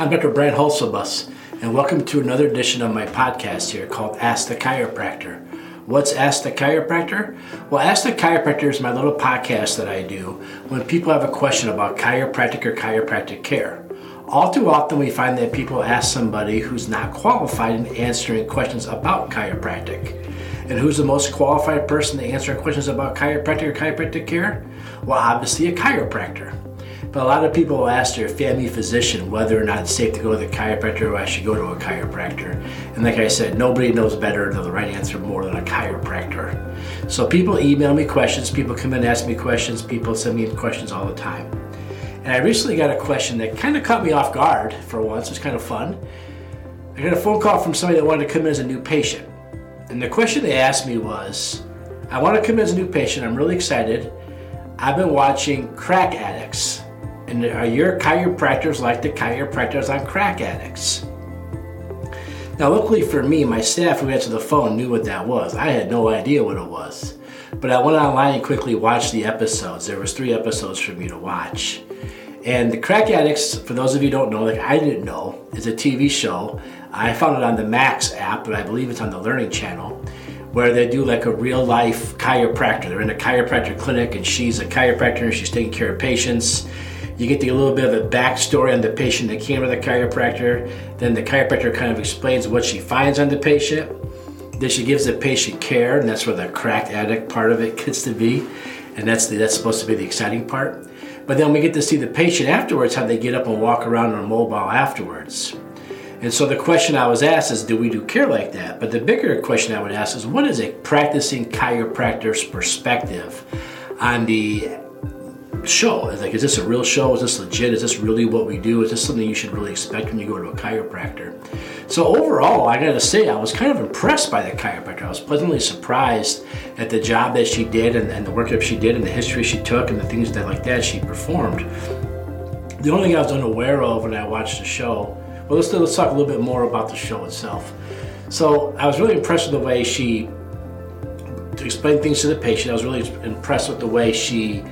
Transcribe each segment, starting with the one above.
I'm Dr. Brad Hulsebus, and welcome to another edition of my podcast here called Ask the Chiropractor. What's Ask the Chiropractor? Well, Ask the Chiropractor is my little podcast that I do when people have a question about chiropractic or chiropractic care. All too often, we find that people ask somebody who's not qualified in answering questions about chiropractic. And who's the most qualified person to answer questions about chiropractic or chiropractic care? Well, obviously, a chiropractor. But a lot of people ask their family physician whether or not it's safe to go to the chiropractor or I should go to a chiropractor. And like I said, nobody knows better than the right answer more than a chiropractor. So people email me questions, people come in and ask me questions, people send me questions all the time. And I recently got a question that kind of caught me off guard for once. It was kind of fun. I got a phone call from somebody that wanted to come in as a new patient. And the question they asked me was I want to come in as a new patient. I'm really excited. I've been watching crack addicts and are your chiropractors like the chiropractors on crack addicts? Now, luckily for me, my staff who answered the phone knew what that was. I had no idea what it was. But I went online and quickly watched the episodes. There was three episodes for me to watch. And the Crack Addicts, for those of you don't know, like I didn't know, is a TV show. I found it on the Max app, but I believe it's on the Learning Channel, where they do like a real life chiropractor. They're in a chiropractor clinic, and she's a chiropractor and she's taking care of patients. You get the, a little bit of a backstory on the patient that came to the chiropractor. Then the chiropractor kind of explains what she finds on the patient. Then she gives the patient care, and that's where the cracked addict part of it gets to be. And that's the, that's supposed to be the exciting part. But then we get to see the patient afterwards, how they get up and walk around on mobile afterwards. And so the question I was asked is, do we do care like that? But the bigger question I would ask is, what is a practicing chiropractor's perspective on the show. Like, is this a real show? Is this legit? Is this really what we do? Is this something you should really expect when you go to a chiropractor? So overall, I gotta say, I was kind of impressed by the chiropractor. I was pleasantly surprised at the job that she did and, and the work that she did and the history she took and the things that like that she performed. The only thing I was unaware of when I watched the show, well, let's, let's talk a little bit more about the show itself. So I was really impressed with the way she explained things to the patient. I was really impressed with the way she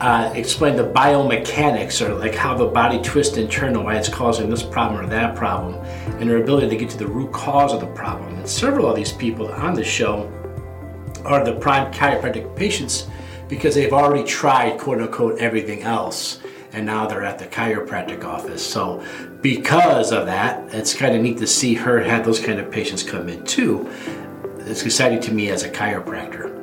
uh, explain the biomechanics or like how the body twists and turns and why it's causing this problem or that problem, and their ability to get to the root cause of the problem. And several of these people on the show are the prime chiropractic patients because they've already tried quote unquote everything else and now they're at the chiropractic office. So, because of that, it's kind of neat to see her have those kind of patients come in too. It's exciting to me as a chiropractor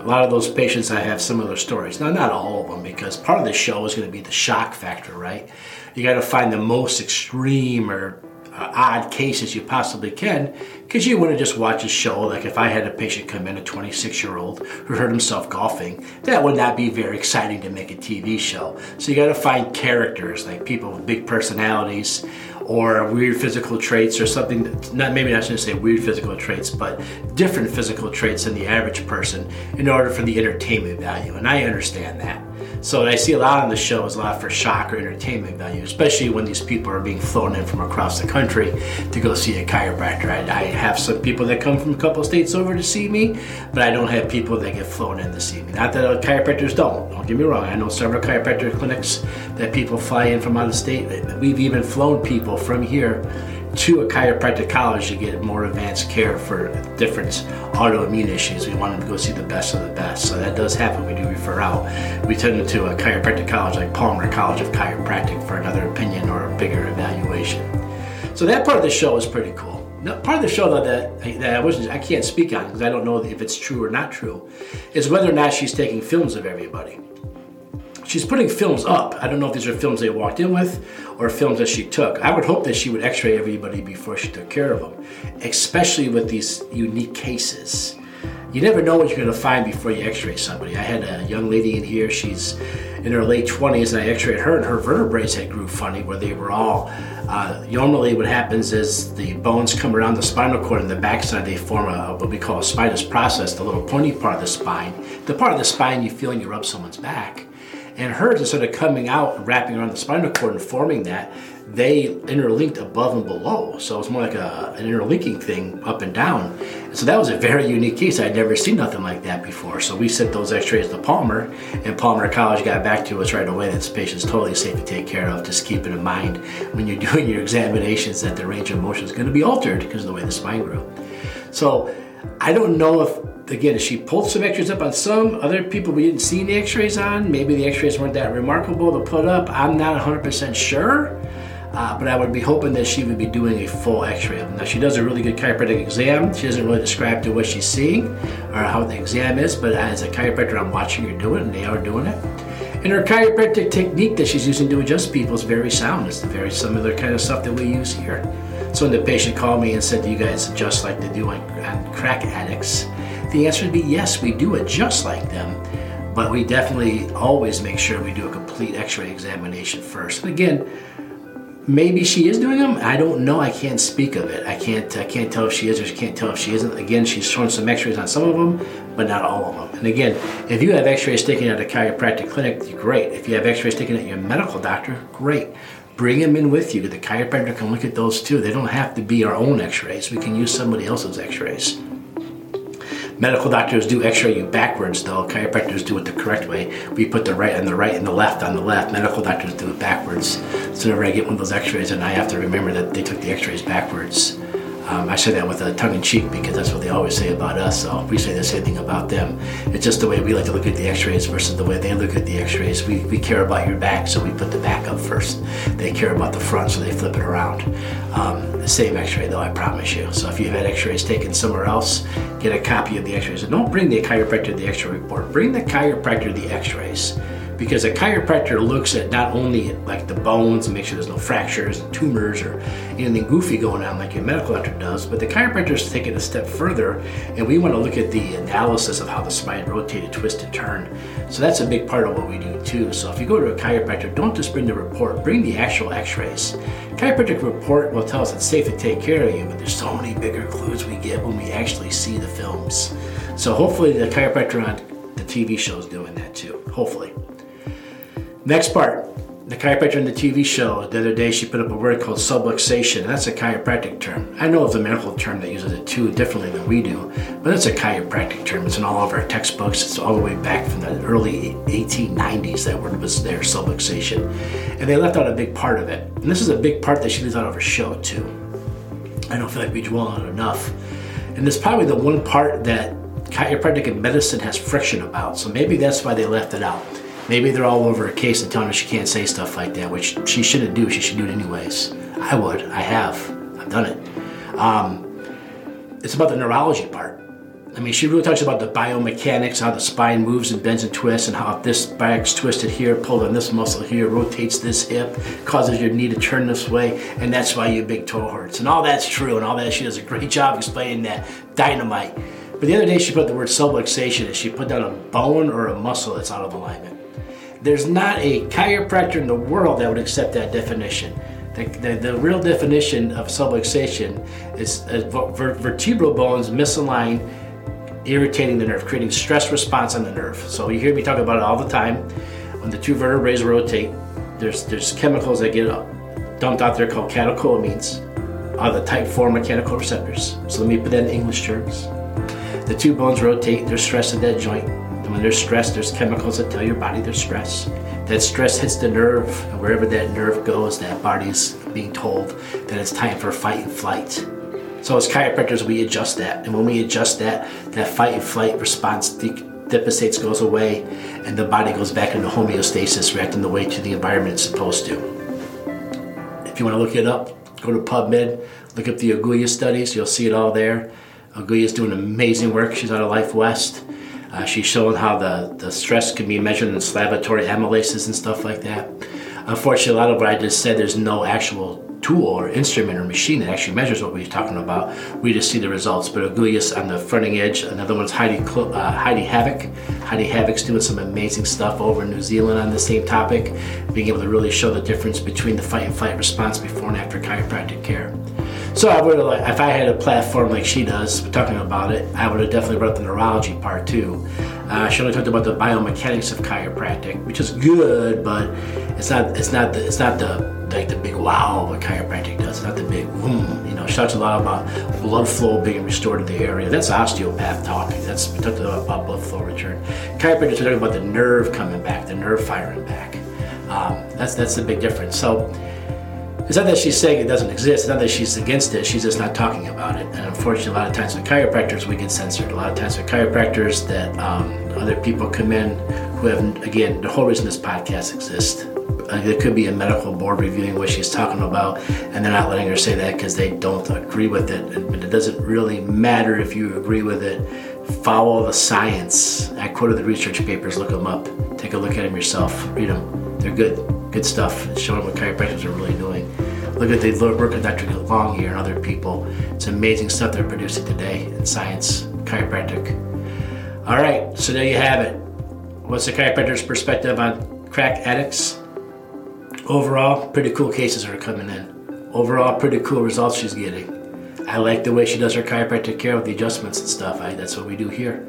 a lot of those patients I have similar stories. Now, not all of them, because part of the show is going to be the shock factor, right? You got to find the most extreme or uh, odd cases you possibly can, because you to just watch a show. Like if I had a patient come in, a 26 year old who hurt himself golfing, that would not be very exciting to make a TV show. So you got to find characters, like people with big personalities or weird physical traits or something not maybe not to say weird physical traits but different physical traits than the average person in order for the entertainment value and i understand that so I see a lot on the show is a lot for shock or entertainment value, especially when these people are being flown in from across the country to go see a chiropractor. I, I have some people that come from a couple states over to see me, but I don't have people that get flown in to see me. Not that chiropractors don't. Don't get me wrong. I know several chiropractor clinics that people fly in from out of state. We've even flown people from here to a chiropractic college to get more advanced care for different autoimmune issues. We want them to go see the best of the best. So that does happen. We do refer out. We send them to a chiropractic college like Palmer College of Chiropractic for another opinion or a bigger evaluation. So that part of the show is pretty cool. Now, part of the show though that, that I wasn't I can't speak on because I don't know if it's true or not true is whether or not she's taking films of everybody she's putting films up. I don't know if these are films they walked in with or films that she took. I would hope that she would x ray everybody before she took care of them, especially with these unique cases. You never know what you're going to find before you x ray somebody. I had a young lady in here, she's in her late 20s, and I x rayed her, and her vertebrae had grew funny where they were all. Uh, normally, what happens is the bones come around the spinal cord, and the backside they form a, what we call a spinous process, the little pointy part of the spine, the part of the spine you feel when you rub someone's back and hers, instead of coming out and wrapping around the spinal cord and forming that, they interlinked above and below. So it was more like a, an interlinking thing up and down. So that was a very unique case. I'd never seen nothing like that before. So we sent those x-rays to Palmer, and Palmer College got back to us right away that this patient's totally safe to take care of. Just keeping in mind when you're doing your examinations that the range of motion is going to be altered because of the way the spine grew. So I don't know if, again, she pulled some x-rays up on some other people we didn't see the x-rays on. Maybe the x-rays weren't that remarkable to put up. I'm not 100% sure. Uh, but I would be hoping that she would be doing a full x-ray. Now she does a really good chiropractic exam. She doesn't really describe to what she's seeing or how the exam is, but as a chiropractor, I'm watching her do it, and they are doing it. And her chiropractic technique that she's using to adjust people is very sound. It's very similar kind of stuff that we use here. So when the patient called me and said, "Do you guys adjust like they do on, on uh, crack addicts?" The answer would be yes, we do adjust like them, but we definitely always make sure we do a complete X-ray examination first. And again maybe she is doing them. I don't know. I can't speak of it. I can't. I can't tell if she is or she can't tell if she isn't. Again, she's showing some X-rays on some of them, but not all of them. And again, if you have X-rays taken at a chiropractic clinic, great. If you have X-rays taken at your medical doctor, great. Bring them in with you. The chiropractor can look at those too. They don't have to be our own X-rays. We can use somebody else's X-rays. Medical doctors do x-ray you backwards though. Chiropractors do it the correct way. We put the right on the right and the left on the left. Medical doctors do it backwards. So whenever I get one of those x-rays and I have to remember that they took the x-rays backwards. Um, I say that with a tongue in cheek because that's what they always say about us. So we say the same thing about them. It's just the way we like to look at the x-rays versus the way they look at the x-rays. We, we care about your back, so we put the back up first. They care about the front, so they flip it around. Um, the same x-ray though, I promise you. So if you've had x-rays taken somewhere else, get a copy of the x-rays. And don't bring the chiropractor the x-ray report. Bring the chiropractor the x-rays because a chiropractor looks at not only like the bones and make sure there's no fractures and tumors or anything goofy going on like your medical doctor does, but the chiropractors take it a step further and we want to look at the analysis of how the spine rotated, twisted, turned. So that's a big part of what we do too. So if you go to a chiropractor, don't just bring the report, bring the actual x-rays. Chiropractic report will tell us it's safe to take care of you, but there's so many bigger clues we get when we actually see the films. So hopefully the chiropractor on the TV show is doing that too. Hopefully. Next part, the chiropractor in the TV show, the other day she put up a word called subluxation. That's a chiropractic term. I know of the medical term that uses it too differently than we do, but it's a chiropractic term. It's in all of our textbooks. It's all the way back from the early 1890s that word was there, subluxation. And they left out a big part of it. And this is a big part that she leaves out of her show too. I don't feel like we dwell on it enough. And it's probably the one part that chiropractic and medicine has friction about. So maybe that's why they left it out. Maybe they're all over a case and telling her she can't say stuff like that, which she shouldn't do. She should do it anyways. I would. I have. I've done it. Um, it's about the neurology part. I mean, she really talks about the biomechanics, how the spine moves and bends and twists, and how if this back's twisted here, pulled on this muscle here, rotates this hip, causes your knee to turn this way, and that's why your big toe hurts. And all that's true, and all that. She does a great job explaining that. Dynamite. But the other day she put the word subluxation, and she put down a bone or a muscle that's out of alignment. There's not a chiropractor in the world that would accept that definition. The, the, the real definition of subluxation is uh, ver- vertebral bones misaligned, irritating the nerve, creating stress response on the nerve. So you hear me talk about it all the time. When the two vertebrae rotate, there's there's chemicals that get dumped out there called catecholamines, are the type 4 mechanical receptors. So let me put that in English terms. The two bones rotate, there's stress at that joint when there's stress, there's chemicals that tell your body there's stress. That stress hits the nerve, and wherever that nerve goes, that body's being told that it's time for fight and flight. So as chiropractors, we adjust that. And when we adjust that, that fight and flight response depositates, goes away, and the body goes back into homeostasis, reacting the way to the environment it's supposed to. If you want to look it up, go to PubMed, look up the Agulla studies, you'll see it all there. Agulla's doing amazing work. She's out of Life West. Uh, she's shown how the, the stress can be measured in inflammatory amylases and stuff like that. Unfortunately, a lot of what I just said, there's no actual tool or instrument or machine that actually measures what we're talking about. We just see the results. But Agulla's on the fronting edge. Another one's Heidi, uh, Heidi Haavik. Heidi Haavik's doing some amazing stuff over in New Zealand on the same topic, being able to really show the difference between the fight and flight response before and after chiropractic care. So I would like if I had a platform like she does talking about it, I would have definitely brought the neurology part too. Uh, she only talked about the biomechanics of chiropractic, which is good, but it's not it's not the, it's not the like the big wow what chiropractic does. It's not the big boom. You know, she talks a lot about blood flow being restored to the area. That's osteopath talking. That's we talked about blood flow return. Chiropractors are talking about the nerve coming back, the nerve firing back. Um, that's that's the big difference. So it's not that she's saying it doesn't exist. It's not that she's against it. She's just not talking about it. And unfortunately, a lot of times with chiropractors, we get censored. A lot of times with chiropractors, that um, other people come in who have, again, the whole reason this podcast exists. There could be a medical board reviewing what she's talking about, and they're not letting her say that because they don't agree with it. But it doesn't really matter if you agree with it. Follow the science. I quoted the research papers. Look them up. Take a look at them yourself. Read them. They're good good stuff. Showing what chiropractors are really doing. Look at the work of Dr. Long here and other people. It's amazing stuff they're producing today in science, chiropractic. All right, so there you have it. What's the chiropractor's perspective on crack addicts? Overall, pretty cool cases are coming in. Overall, pretty cool results she's getting. I like the way she does her chiropractic care with the adjustments and stuff. I, that's what we do here.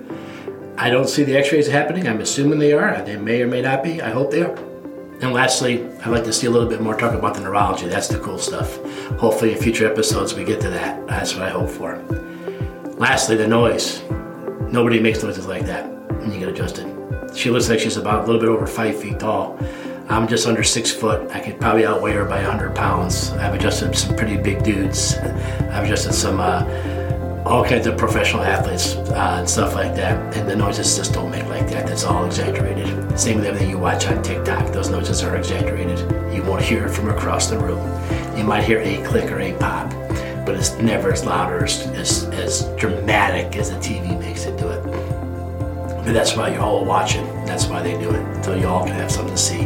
I don't see the x rays happening. I'm assuming they are. They may or may not be. I hope they are. And lastly, I'd like to see a little bit more talk about the neurology. That's the cool stuff. Hopefully, in future episodes, we get to that. That's what I hope for. Lastly, the noise. Nobody makes noises like that when you get adjusted. She looks like she's about a little bit over five feet tall. I'm just under six foot. I could probably outweigh her by 100 pounds. I've adjusted some pretty big dudes. I've adjusted some uh, all kinds of professional athletes uh, and stuff like that. And the noises just don't make like that. That's all exaggerated. Same with everything you watch on TikTok. Those noises are exaggerated. You won't hear it from across the room. You might hear a click or a pop, but it's never as loud or as, as, as dramatic as the TV makes it do it. But that's why you're all watching. That's why they do it, so you all can have something to see.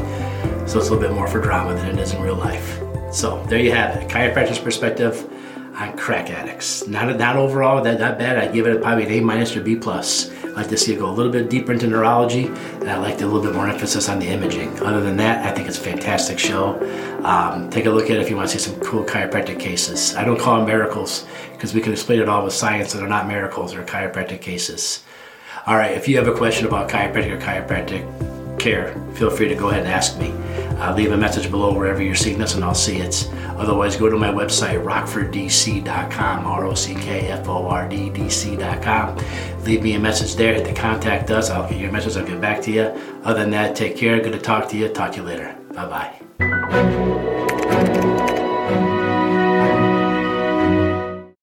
So it's a little bit more for drama than it is in real life. So there you have it. Chiropractor's perspective on crack addicts. Not not overall that not bad. I'd give it probably an A minus or B plus. I like to see it go a little bit deeper into neurology, and I like a little bit more emphasis on the imaging. Other than that, I think it's a fantastic show. Um, take a look at it if you want to see some cool chiropractic cases. I don't call them miracles because we can explain it all with science, and they're not miracles; they're chiropractic cases. All right, if you have a question about chiropractic or chiropractic care, feel free to go ahead and ask me. Uh, leave a message below wherever you're seeing this and I'll see it. Otherwise, go to my website, rockforddc.com, R O C K F O R D D C.com. Leave me a message there, hit the contact us. I'll get your message, I'll get back to you. Other than that, take care. Good to talk to you. Talk to you later. Bye bye.